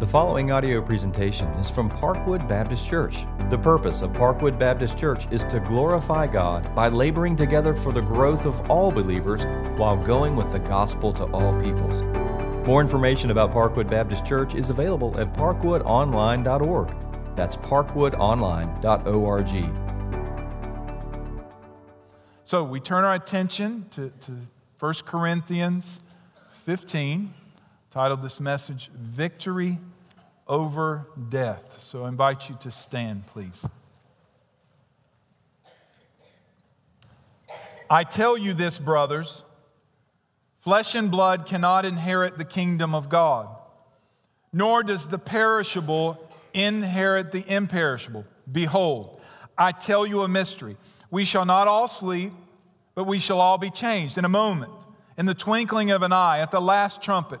The following audio presentation is from Parkwood Baptist Church. The purpose of Parkwood Baptist Church is to glorify God by laboring together for the growth of all believers while going with the gospel to all peoples. More information about Parkwood Baptist Church is available at parkwoodonline.org. That's parkwoodonline.org. So we turn our attention to, to 1 Corinthians 15, titled this message, Victory over Death. So I invite you to stand, please. I tell you this, brothers flesh and blood cannot inherit the kingdom of God, nor does the perishable inherit the imperishable. Behold, I tell you a mystery. We shall not all sleep, but we shall all be changed in a moment, in the twinkling of an eye, at the last trumpet.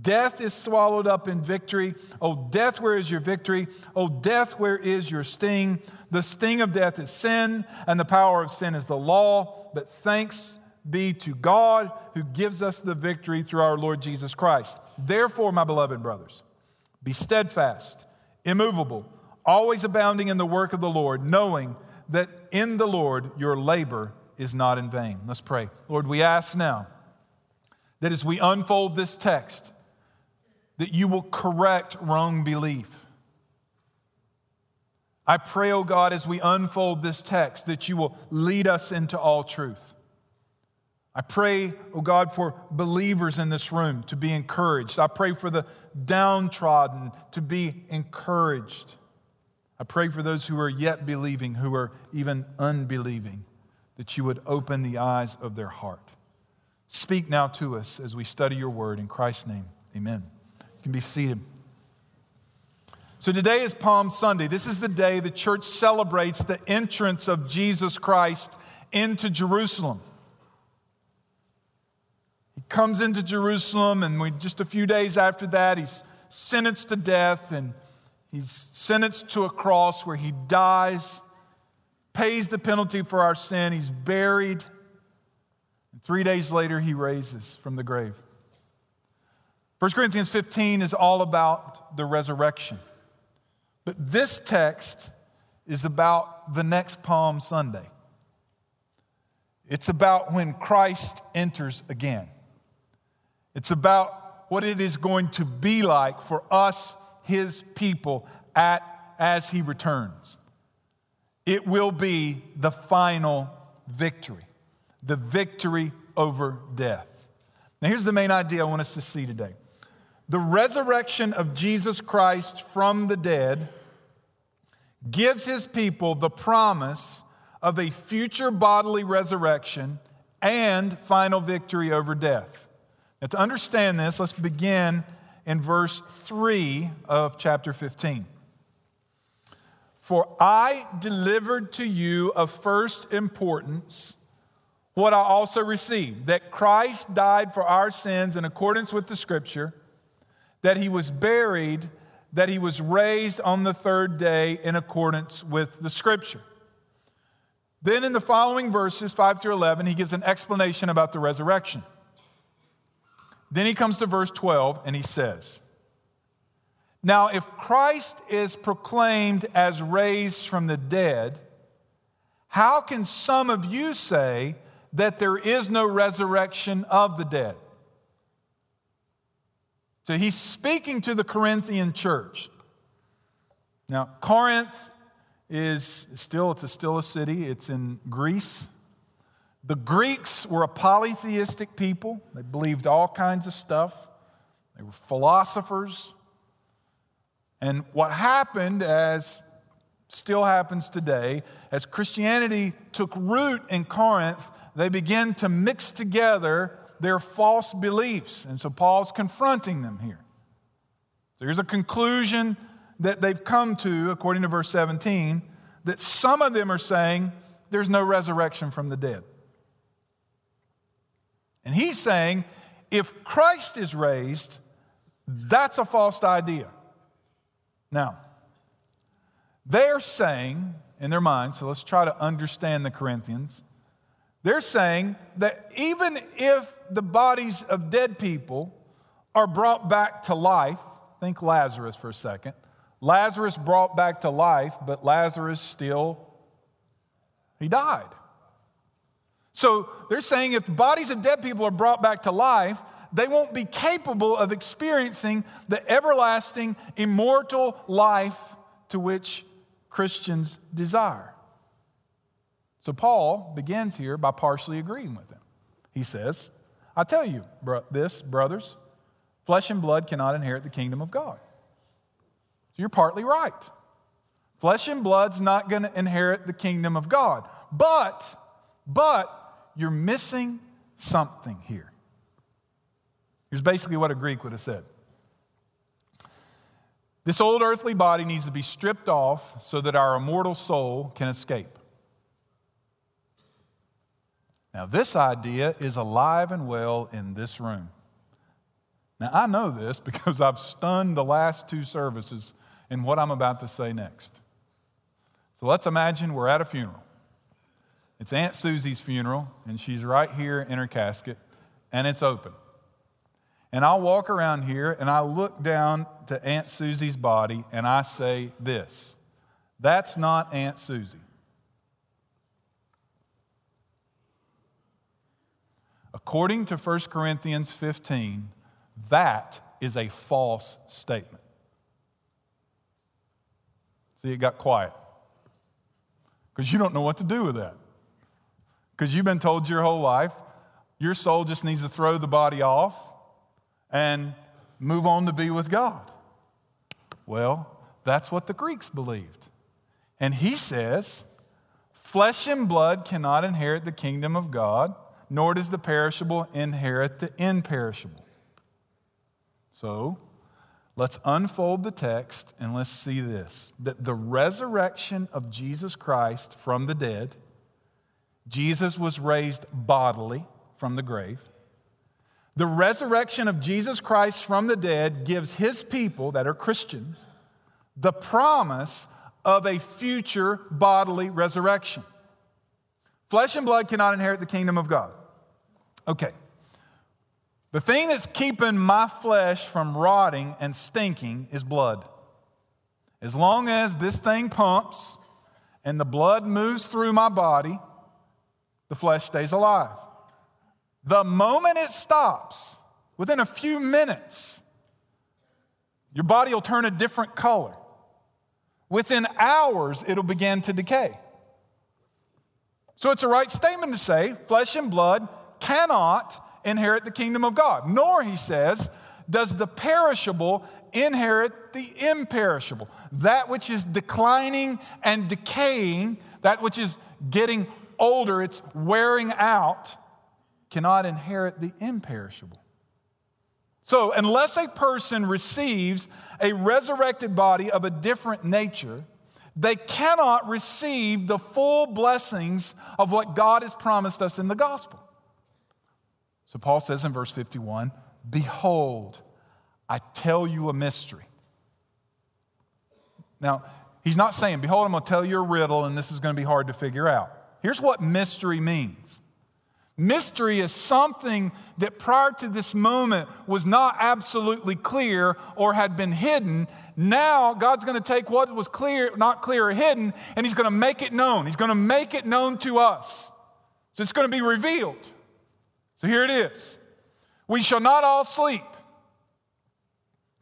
Death is swallowed up in victory. Oh, death, where is your victory? Oh, death, where is your sting? The sting of death is sin, and the power of sin is the law. But thanks be to God who gives us the victory through our Lord Jesus Christ. Therefore, my beloved brothers, be steadfast, immovable, always abounding in the work of the Lord, knowing that in the Lord your labor is not in vain. Let's pray. Lord, we ask now that as we unfold this text, that you will correct wrong belief. I pray, oh God, as we unfold this text, that you will lead us into all truth. I pray, oh God, for believers in this room to be encouraged. I pray for the downtrodden to be encouraged. I pray for those who are yet believing, who are even unbelieving, that you would open the eyes of their heart. Speak now to us as we study your word. In Christ's name, amen. You can be seated. So today is Palm Sunday. This is the day the church celebrates the entrance of Jesus Christ into Jerusalem. He comes into Jerusalem, and we, just a few days after that, he's sentenced to death, and he's sentenced to a cross where he dies, pays the penalty for our sin, he's buried and Three days later, he raises from the grave. 1 Corinthians 15 is all about the resurrection. But this text is about the next Palm Sunday. It's about when Christ enters again. It's about what it is going to be like for us, his people, at, as he returns. It will be the final victory the victory over death. Now, here's the main idea I want us to see today the resurrection of Jesus Christ from the dead gives his people the promise of a future bodily resurrection and final victory over death. Now, to understand this, let's begin in verse 3 of chapter 15. For I delivered to you of first importance what I also received that Christ died for our sins in accordance with the scripture, that he was buried, that he was raised on the third day in accordance with the scripture. Then in the following verses, 5 through 11, he gives an explanation about the resurrection. Then he comes to verse 12 and he says, Now, if Christ is proclaimed as raised from the dead, how can some of you say that there is no resurrection of the dead. So he's speaking to the Corinthian church. Now, Corinth is still, it's a, still a city, it's in Greece. The Greeks were a polytheistic people, they believed all kinds of stuff, they were philosophers. And what happened, as still happens today, as Christianity took root in Corinth, they began to mix together their false beliefs. And so Paul's confronting them here. So here's a conclusion that they've come to, according to verse 17, that some of them are saying there's no resurrection from the dead. And he's saying if Christ is raised, that's a false idea. Now, they're saying in their minds, so let's try to understand the Corinthians. They're saying that even if the bodies of dead people are brought back to life, think Lazarus for a second. Lazarus brought back to life, but Lazarus still, he died. So they're saying if the bodies of dead people are brought back to life, they won't be capable of experiencing the everlasting, immortal life to which Christians desire. So Paul begins here by partially agreeing with him. He says, I tell you bro- this, brothers, flesh and blood cannot inherit the kingdom of God. So you're partly right. Flesh and blood's not going to inherit the kingdom of God. But, but, you're missing something here. Here's basically what a Greek would have said This old earthly body needs to be stripped off so that our immortal soul can escape. Now, this idea is alive and well in this room. Now, I know this because I've stunned the last two services in what I'm about to say next. So let's imagine we're at a funeral. It's Aunt Susie's funeral, and she's right here in her casket, and it's open. And I'll walk around here and I look down to Aunt Susie's body and I say this that's not Aunt Susie. According to 1 Corinthians 15, that is a false statement. See, it got quiet. Because you don't know what to do with that. Because you've been told your whole life your soul just needs to throw the body off and move on to be with God. Well, that's what the Greeks believed. And he says, Flesh and blood cannot inherit the kingdom of God, nor does the perishable inherit the imperishable. So, let's unfold the text and let's see this that the resurrection of Jesus Christ from the dead, Jesus was raised bodily from the grave. The resurrection of Jesus Christ from the dead gives his people that are Christians the promise of a future bodily resurrection. Flesh and blood cannot inherit the kingdom of God. Okay. The thing that's keeping my flesh from rotting and stinking is blood. As long as this thing pumps and the blood moves through my body, the flesh stays alive. The moment it stops, within a few minutes, your body will turn a different color. Within hours, it'll begin to decay. So it's a right statement to say flesh and blood cannot inherit the kingdom of God, nor, he says, does the perishable inherit the imperishable. That which is declining and decaying, that which is getting older, it's wearing out, cannot inherit the imperishable. So, unless a person receives a resurrected body of a different nature, they cannot receive the full blessings of what God has promised us in the gospel. So, Paul says in verse 51 Behold, I tell you a mystery. Now, he's not saying, Behold, I'm going to tell you a riddle and this is going to be hard to figure out. Here's what mystery means Mystery is something that prior to this moment was not absolutely clear or had been hidden. Now, God's going to take what was clear, not clear or hidden, and He's going to make it known. He's going to make it known to us. So it's going to be revealed. So here it is We shall not all sleep.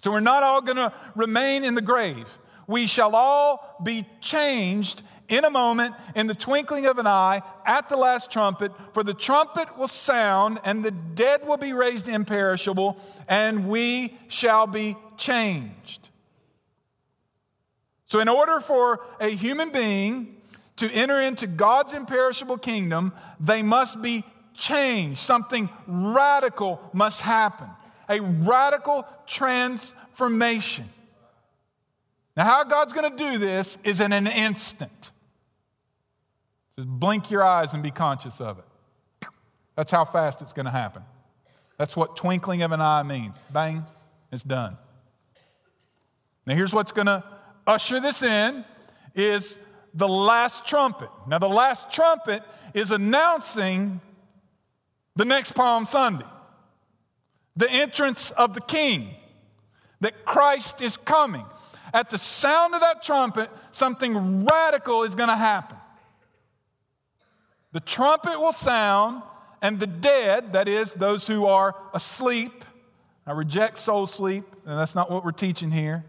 So we're not all going to remain in the grave. We shall all be changed in a moment, in the twinkling of an eye, at the last trumpet, for the trumpet will sound, and the dead will be raised imperishable, and we shall be changed. So, in order for a human being to enter into God's imperishable kingdom, they must be changed. Something radical must happen, a radical transformation. Now, how God's going to do this is in an instant. Just blink your eyes and be conscious of it. That's how fast it's going to happen. That's what twinkling of an eye means. Bang, it's done. Now here's what's going to usher this in is the last trumpet. Now the last trumpet is announcing the next Palm Sunday. The entrance of the king. That Christ is coming. At the sound of that trumpet, something radical is going to happen. The trumpet will sound, and the dead, that is, those who are asleep, I reject soul sleep, and that's not what we're teaching here.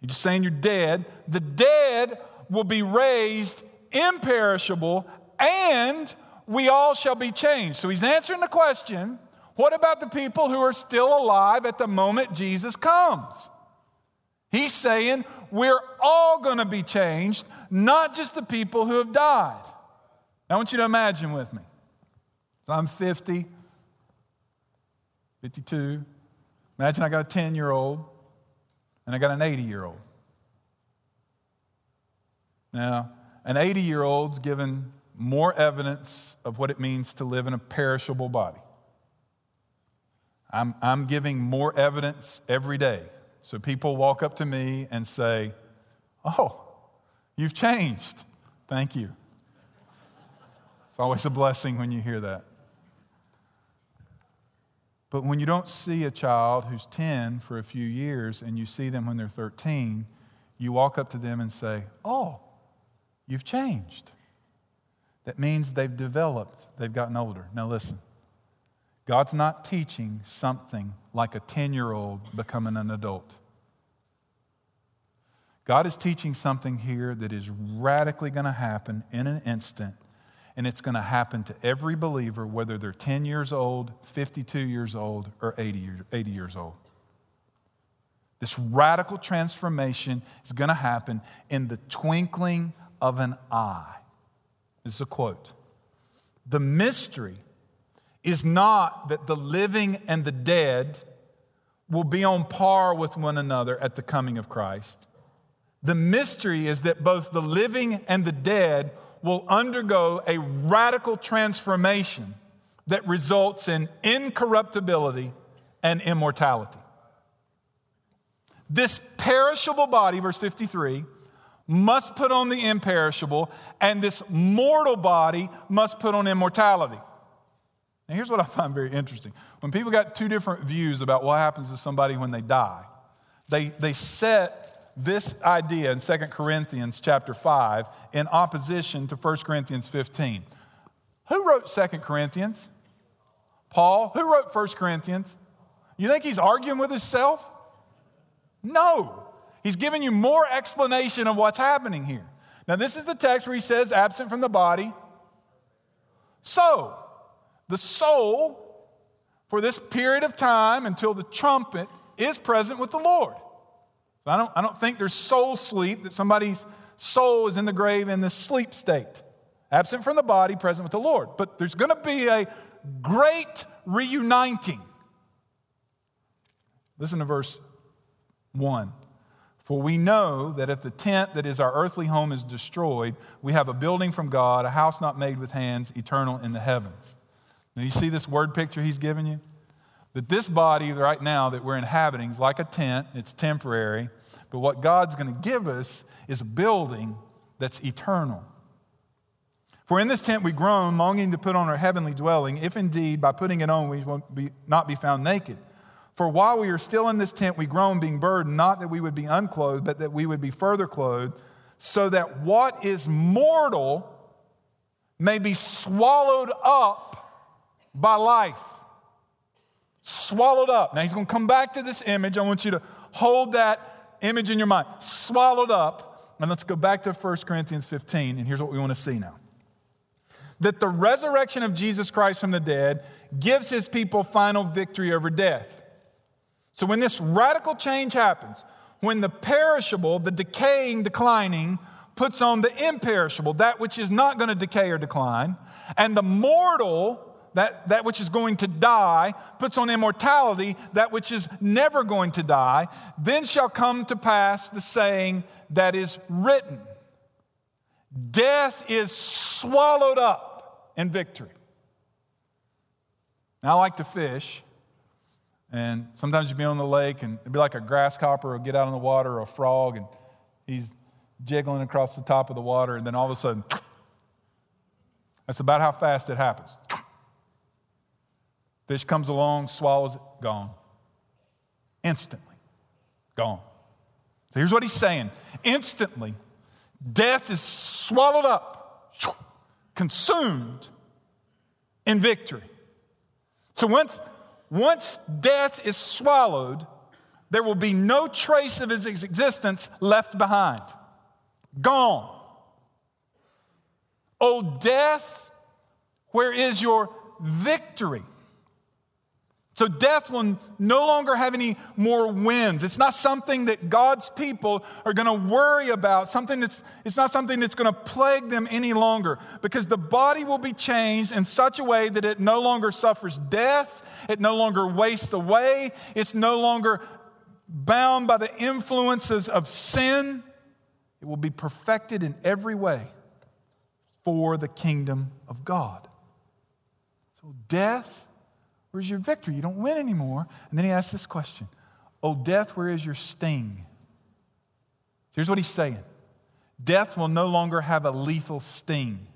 You're just saying you're dead. The dead will be raised imperishable, and we all shall be changed. So he's answering the question what about the people who are still alive at the moment Jesus comes? He's saying we're all going to be changed, not just the people who have died. Now, I want you to imagine with me. So I'm 50, 52. Imagine I got a 10 year old and I got an 80 year old. Now, an 80 year old's given more evidence of what it means to live in a perishable body. I'm, I'm giving more evidence every day. So people walk up to me and say, Oh, you've changed. Thank you. It's always a blessing when you hear that. But when you don't see a child who's 10 for a few years and you see them when they're 13, you walk up to them and say, Oh, you've changed. That means they've developed, they've gotten older. Now, listen God's not teaching something like a 10 year old becoming an adult. God is teaching something here that is radically going to happen in an instant, and it's going to happen to every believer, whether they're 10 years old, 52 years old, or 80, 80 years old. This radical transformation is going to happen in the twinkling of an eye. This is a quote. The mystery is not that the living and the dead will be on par with one another at the coming of Christ. The mystery is that both the living and the dead will undergo a radical transformation that results in incorruptibility and immortality. This perishable body, verse 53, must put on the imperishable, and this mortal body must put on immortality. Now, here's what I find very interesting. When people got two different views about what happens to somebody when they die, they, they set this idea in 2 Corinthians chapter 5 in opposition to 1 Corinthians 15. Who wrote 2 Corinthians? Paul. Who wrote 1 Corinthians? You think he's arguing with himself? No. He's giving you more explanation of what's happening here. Now, this is the text where he says, absent from the body. So, the soul, for this period of time until the trumpet, is present with the Lord. So I don't, I don't think there's soul sleep, that somebody's soul is in the grave in this sleep state. Absent from the body, present with the Lord. But there's going to be a great reuniting. Listen to verse 1. For we know that if the tent that is our earthly home is destroyed, we have a building from God, a house not made with hands, eternal in the heavens. Now, you see this word picture he's given you? That this body right now that we're inhabiting is like a tent, it's temporary, but what God's going to give us is a building that's eternal. For in this tent we groan, longing to put on our heavenly dwelling, if indeed by putting it on we will be, not be found naked. For while we are still in this tent, we groan, being burdened, not that we would be unclothed, but that we would be further clothed, so that what is mortal may be swallowed up by life. Swallowed up. Now he's going to come back to this image. I want you to hold that image in your mind. Swallowed up. And let's go back to 1 Corinthians 15, and here's what we want to see now that the resurrection of Jesus Christ from the dead gives his people final victory over death. So when this radical change happens, when the perishable, the decaying, declining, puts on the imperishable, that which is not going to decay or decline, and the mortal, that, that which is going to die, puts on immortality, that which is never going to die, then shall come to pass the saying that is written Death is swallowed up in victory. Now, I like to fish, and sometimes you'd be on the lake, and it'd be like a grasshopper will get out in the water or a frog, and he's jiggling across the top of the water, and then all of a sudden, that's about how fast it happens. Fish comes along, swallows it, gone. Instantly, gone. So here's what he's saying instantly, death is swallowed up, consumed in victory. So once, once death is swallowed, there will be no trace of his existence left behind. Gone. O death, where is your victory? So death will no longer have any more wins. It's not something that God's people are going to worry about. Something that's it's not something that's going to plague them any longer because the body will be changed in such a way that it no longer suffers death, it no longer wastes away, it's no longer bound by the influences of sin. It will be perfected in every way for the kingdom of God. So death Where's your victory? You don't win anymore. And then he asks this question Oh, death, where is your sting? Here's what he's saying Death will no longer have a lethal sting.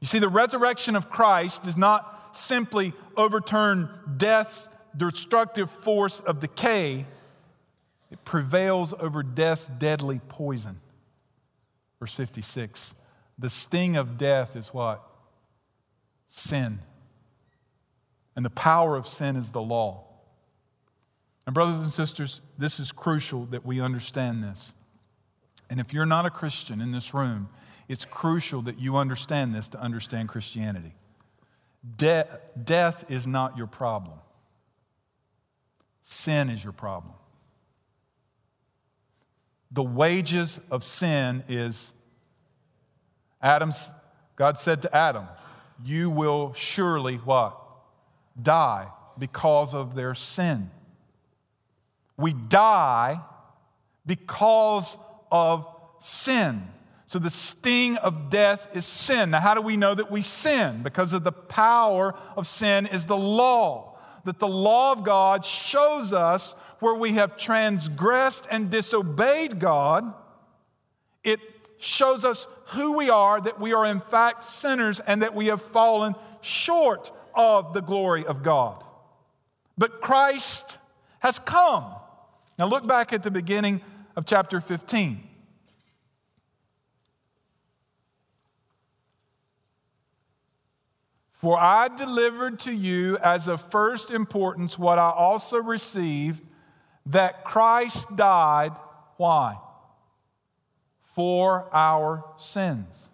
You see, the resurrection of Christ does not simply overturn death's destructive force of decay, it prevails over death's deadly poison. Verse 56 The sting of death is what? Sin. And the power of sin is the law. And, brothers and sisters, this is crucial that we understand this. And if you're not a Christian in this room, it's crucial that you understand this to understand Christianity. De- death is not your problem, sin is your problem. The wages of sin is Adam's, God said to Adam, You will surely what? Die because of their sin. We die because of sin. So the sting of death is sin. Now, how do we know that we sin? Because of the power of sin is the law. That the law of God shows us where we have transgressed and disobeyed God. It shows us who we are, that we are in fact sinners, and that we have fallen short of the glory of God. But Christ has come. Now look back at the beginning of chapter 15. For I delivered to you as of first importance what I also received that Christ died. Why? For our sins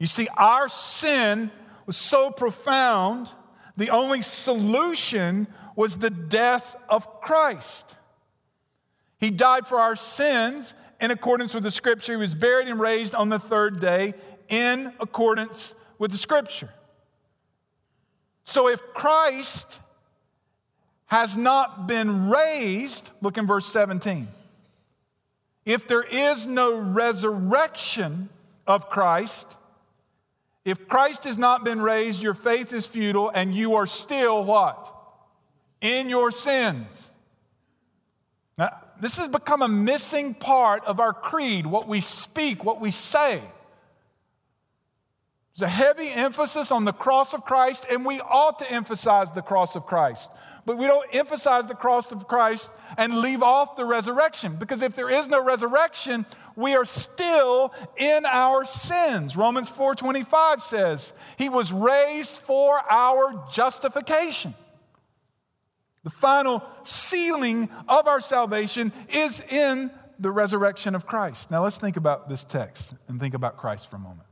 you see, our sin was so profound, the only solution was the death of Christ. He died for our sins in accordance with the scripture. He was buried and raised on the third day in accordance with the scripture. So if Christ has not been raised, look in verse 17. If there is no resurrection of Christ, if Christ has not been raised, your faith is futile and you are still what? In your sins. Now, this has become a missing part of our creed, what we speak, what we say. There's a heavy emphasis on the cross of Christ, and we ought to emphasize the cross of Christ. But we don't emphasize the cross of Christ and leave off the resurrection, because if there is no resurrection, we are still in our sins. Romans 4:25 says, "He was raised for our justification." The final sealing of our salvation is in the resurrection of Christ. Now let's think about this text and think about Christ for a moment.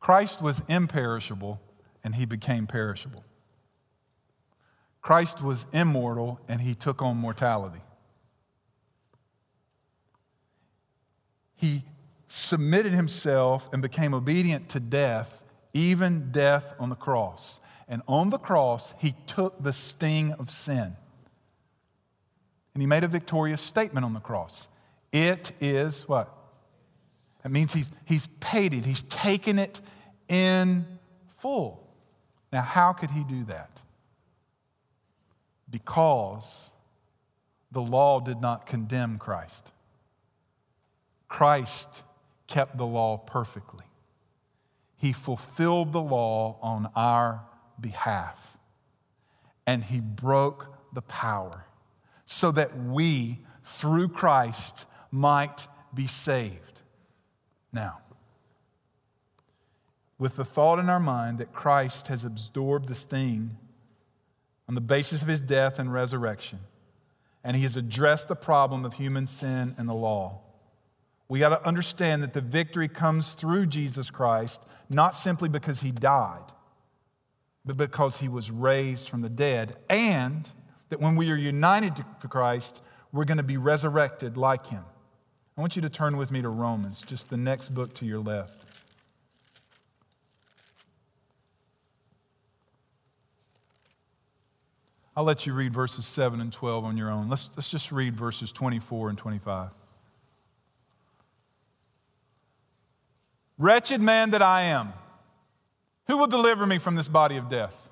Christ was imperishable and he became perishable. Christ was immortal and he took on mortality. he submitted himself and became obedient to death, even death on the cross. And on the cross, he took the sting of sin. And he made a victorious statement on the cross. It is what? That means he's, he's paid it, he's taken it in full. Now, how could he do that? Because the law did not condemn Christ. Christ kept the law perfectly. He fulfilled the law on our behalf. And he broke the power so that we, through Christ, might be saved. Now, with the thought in our mind that Christ has absorbed the sting on the basis of his death and resurrection, and he has addressed the problem of human sin and the law. We got to understand that the victory comes through Jesus Christ, not simply because he died, but because he was raised from the dead, and that when we are united to Christ, we're going to be resurrected like him. I want you to turn with me to Romans, just the next book to your left. I'll let you read verses 7 and 12 on your own. Let's, let's just read verses 24 and 25. Wretched man that I am, who will deliver me from this body of death?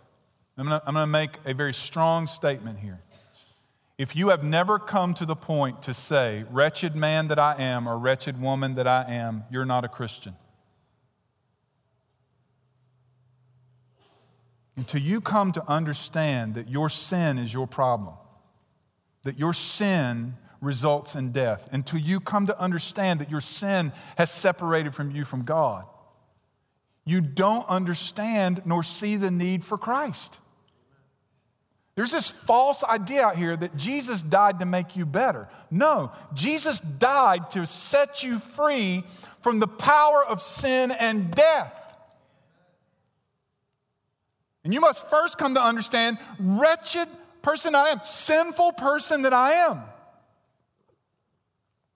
I'm going to make a very strong statement here. If you have never come to the point to say, wretched man that I am, or wretched woman that I am, you're not a Christian. Until you come to understand that your sin is your problem, that your sin results in death, until you come to understand that your sin has separated from you from God, you don't understand nor see the need for Christ. There's this false idea out here that Jesus died to make you better. No, Jesus died to set you free from the power of sin and death. And you must first come to understand wretched person I am, sinful person that I am.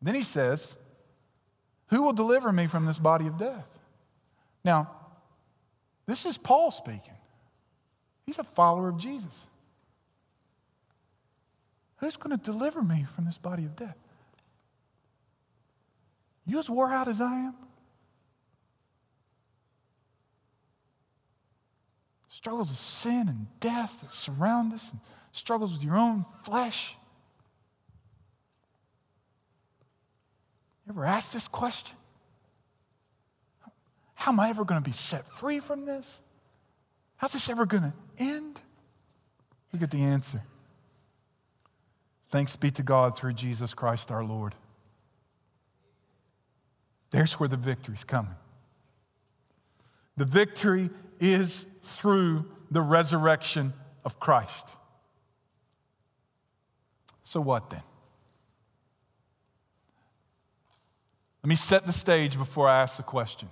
Then he says, Who will deliver me from this body of death? Now, this is Paul speaking. He's a follower of Jesus. Who's going to deliver me from this body of death? You as wore out as I am? Struggles of sin and death that surround us, and struggles with your own flesh. You ever asked this question? How am I ever going to be set free from this? How's this ever going to end? Look at the answer. Thanks be to God through Jesus Christ our Lord. There's where the victory's coming. The victory is through the resurrection of Christ. So, what then? Let me set the stage before I ask the question.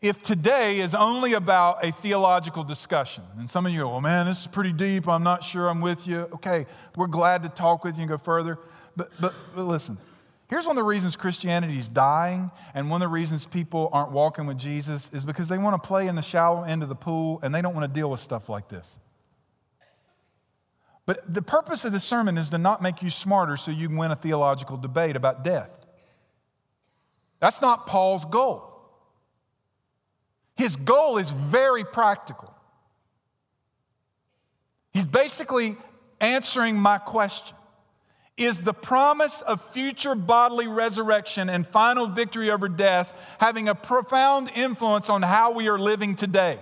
If today is only about a theological discussion, and some of you go, oh man, this is pretty deep, I'm not sure I'm with you. Okay, we're glad to talk with you and go further. But, but, but listen, Here's one of the reasons Christianity is dying, and one of the reasons people aren't walking with Jesus is because they want to play in the shallow end of the pool and they don't want to deal with stuff like this. But the purpose of this sermon is to not make you smarter so you can win a theological debate about death. That's not Paul's goal. His goal is very practical. He's basically answering my question is the promise of future bodily resurrection and final victory over death having a profound influence on how we are living today?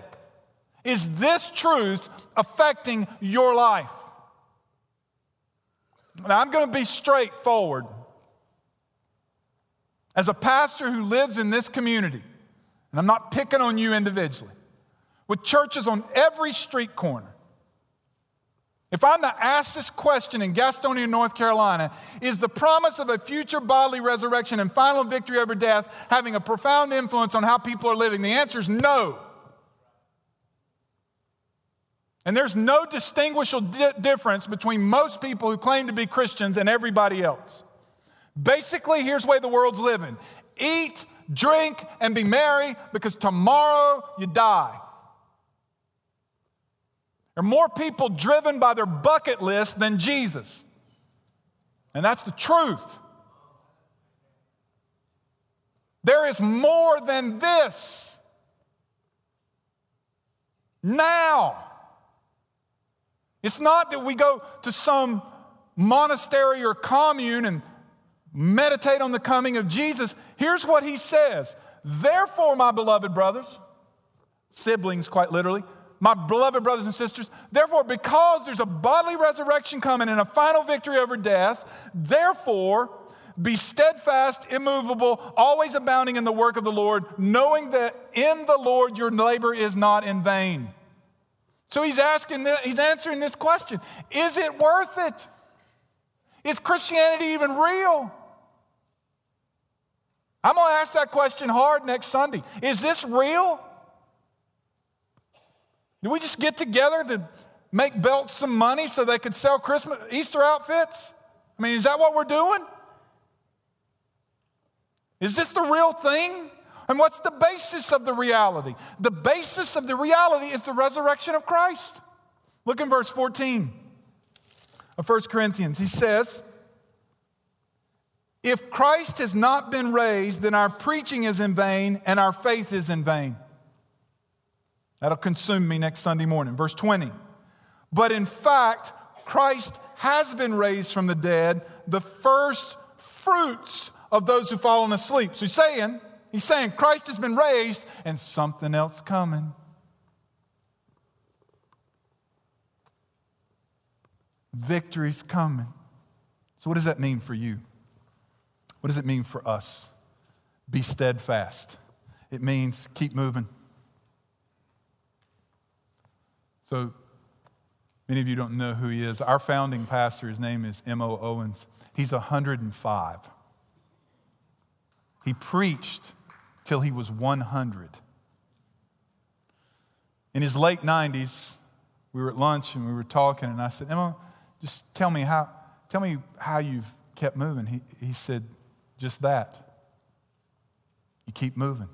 Is this truth affecting your life? Now, I'm going to be straightforward. As a pastor who lives in this community, and I'm not picking on you individually, with churches on every street corner, if I'm to ask this question in Gastonia, North Carolina, is the promise of a future bodily resurrection and final victory over death having a profound influence on how people are living? The answer is no. And there's no distinguishable di- difference between most people who claim to be Christians and everybody else. Basically, here's the way the world's living eat, drink, and be merry because tomorrow you die. There are more people driven by their bucket list than Jesus. And that's the truth. There is more than this. Now. It's not that we go to some monastery or commune and meditate on the coming of Jesus. Here's what he says Therefore, my beloved brothers, siblings quite literally, my beloved brothers and sisters, therefore, because there's a bodily resurrection coming and a final victory over death, therefore, be steadfast, immovable, always abounding in the work of the Lord, knowing that in the Lord your labor is not in vain. So he's asking, this, he's answering this question Is it worth it? Is Christianity even real? I'm going to ask that question hard next Sunday. Is this real? Do we just get together to make belts some money so they could sell Christmas Easter outfits? I mean, is that what we're doing? Is this the real thing? And what's the basis of the reality? The basis of the reality is the resurrection of Christ. Look in verse 14 of 1 Corinthians. He says, If Christ has not been raised, then our preaching is in vain and our faith is in vain. That'll consume me next Sunday morning. Verse 20. But in fact, Christ has been raised from the dead, the first fruits of those who fallen asleep. So he's saying, he's saying Christ has been raised and something else coming. Victory's coming. So, what does that mean for you? What does it mean for us? Be steadfast. It means keep moving. So, many of you don't know who he is. Our founding pastor, his name is M.O. Owens. He's 105. He preached till he was 100. In his late 90s, we were at lunch and we were talking, and I said, M.O., just tell me how, tell me how you've kept moving. He, he said, just that. You keep moving.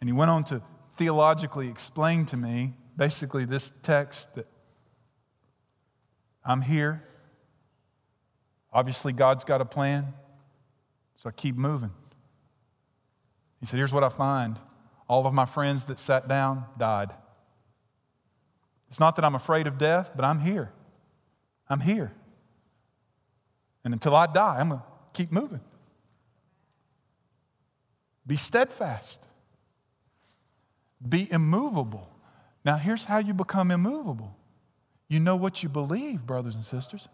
And he went on to theologically explain to me basically this text that I'm here. Obviously, God's got a plan. So I keep moving. He said, Here's what I find all of my friends that sat down died. It's not that I'm afraid of death, but I'm here. I'm here. And until I die, I'm going to keep moving. Be steadfast. Be immovable. Now, here's how you become immovable you know what you believe, brothers and sisters.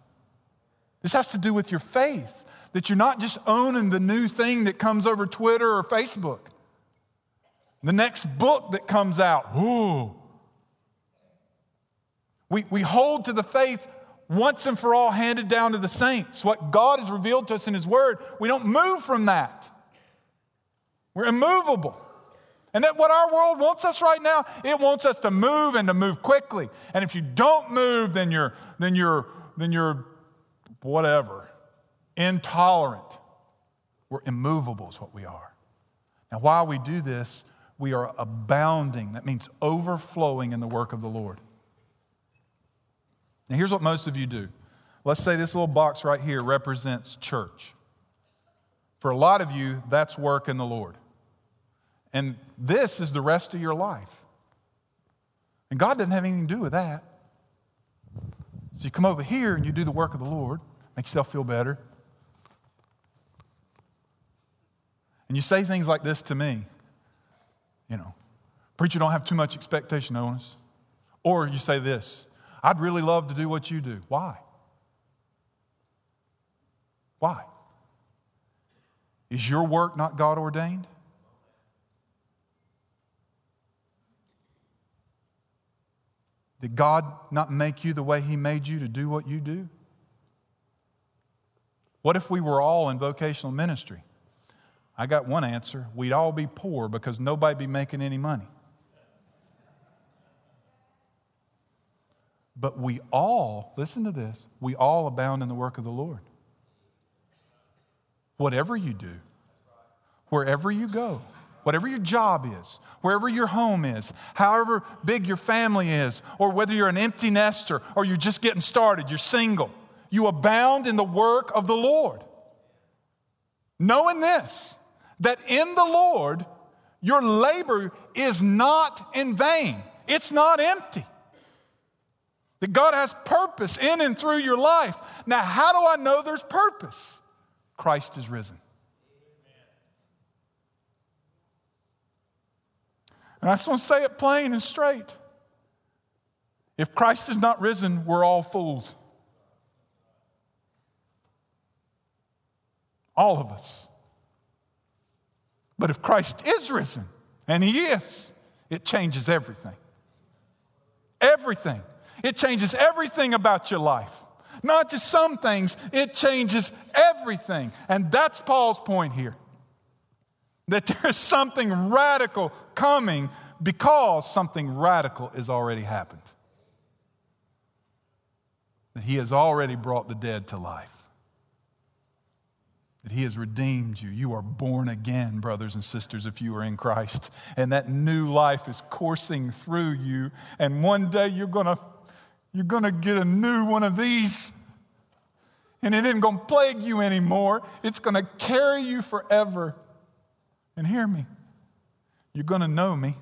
This has to do with your faith that you're not just owning the new thing that comes over Twitter or Facebook. The next book that comes out, ooh. We, we hold to the faith once and for all handed down to the saints. What God has revealed to us in His Word, we don't move from that. We're immovable. And that what our world wants us right now, it wants us to move and to move quickly. And if you don't move, then you're, then you're, then you're whatever intolerant. We're immovable, is what we are. Now, while we do this, we are abounding. That means overflowing in the work of the Lord. Now, here's what most of you do. Let's say this little box right here represents church. For a lot of you, that's work in the Lord. And this is the rest of your life. And God doesn't have anything to do with that. So you come over here and you do the work of the Lord, make yourself feel better. And you say things like this to me, you know, preacher, don't have too much expectation on us. Or you say this, I'd really love to do what you do. Why? Why? Is your work not God ordained? Did God not make you the way He made you to do what you do? What if we were all in vocational ministry? I got one answer. We'd all be poor because nobody'd be making any money. But we all, listen to this, we all abound in the work of the Lord. Whatever you do, wherever you go, whatever your job is, wherever your home is, however big your family is, or whether you're an empty nester or you're just getting started, you're single, you abound in the work of the Lord. knowing this, that in the Lord your labor is not in vain, it's not empty. That God has purpose in and through your life. Now, how do I know there's purpose? Christ is risen. And I just want to say it plain and straight. If Christ is not risen, we're all fools. All of us. But if Christ is risen, and He is, it changes everything. Everything. It changes everything about your life. Not just some things, it changes everything. And that's Paul's point here that there's something radical coming because something radical has already happened. That he has already brought the dead to life. That he has redeemed you. You are born again, brothers and sisters, if you are in Christ. And that new life is coursing through you. And one day you're going you're going to get a new one of these. And it isn't going to plague you anymore. It's going to carry you forever. And hear me. You're going to know me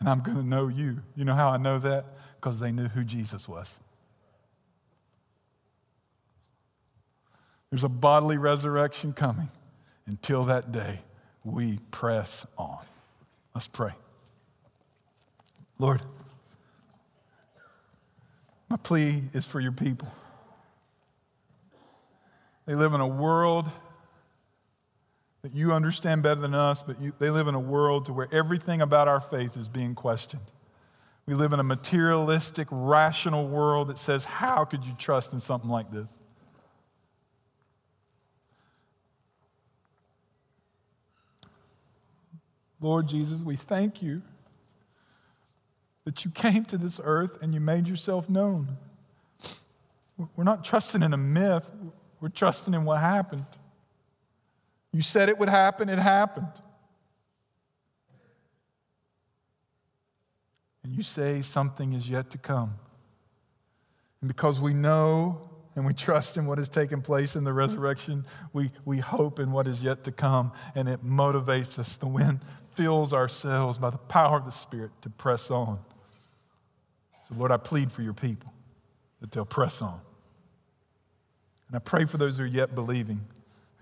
and I'm going to know you. You know how I know that? Because they knew who Jesus was. There's a bodily resurrection coming. Until that day, we press on. Let's pray. Lord, my plea is for your people. They live in a world that you understand better than us, but you, they live in a world to where everything about our faith is being questioned. We live in a materialistic, rational world that says, How could you trust in something like this? Lord Jesus, we thank you that you came to this earth and you made yourself known. We're not trusting in a myth, we're trusting in what happened. You said it would happen, it happened. And you say something is yet to come. And because we know and we trust in what has taken place in the resurrection, we, we hope in what is yet to come, and it motivates us. The wind fills ourselves by the power of the Spirit to press on. So, Lord, I plead for your people that they'll press on. And I pray for those who are yet believing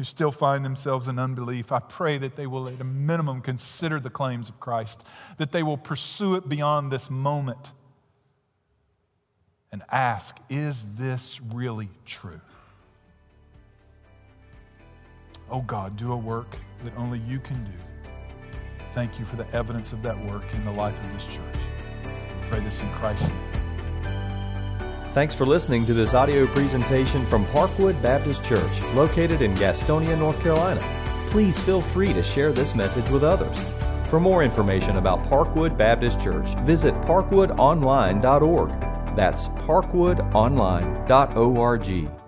who still find themselves in unbelief, I pray that they will, at a minimum, consider the claims of Christ, that they will pursue it beyond this moment and ask, is this really true? Oh God, do a work that only you can do. Thank you for the evidence of that work in the life of this church. I pray this in Christ's name. Thanks for listening to this audio presentation from Parkwood Baptist Church, located in Gastonia, North Carolina. Please feel free to share this message with others. For more information about Parkwood Baptist Church, visit parkwoodonline.org. That's parkwoodonline.org.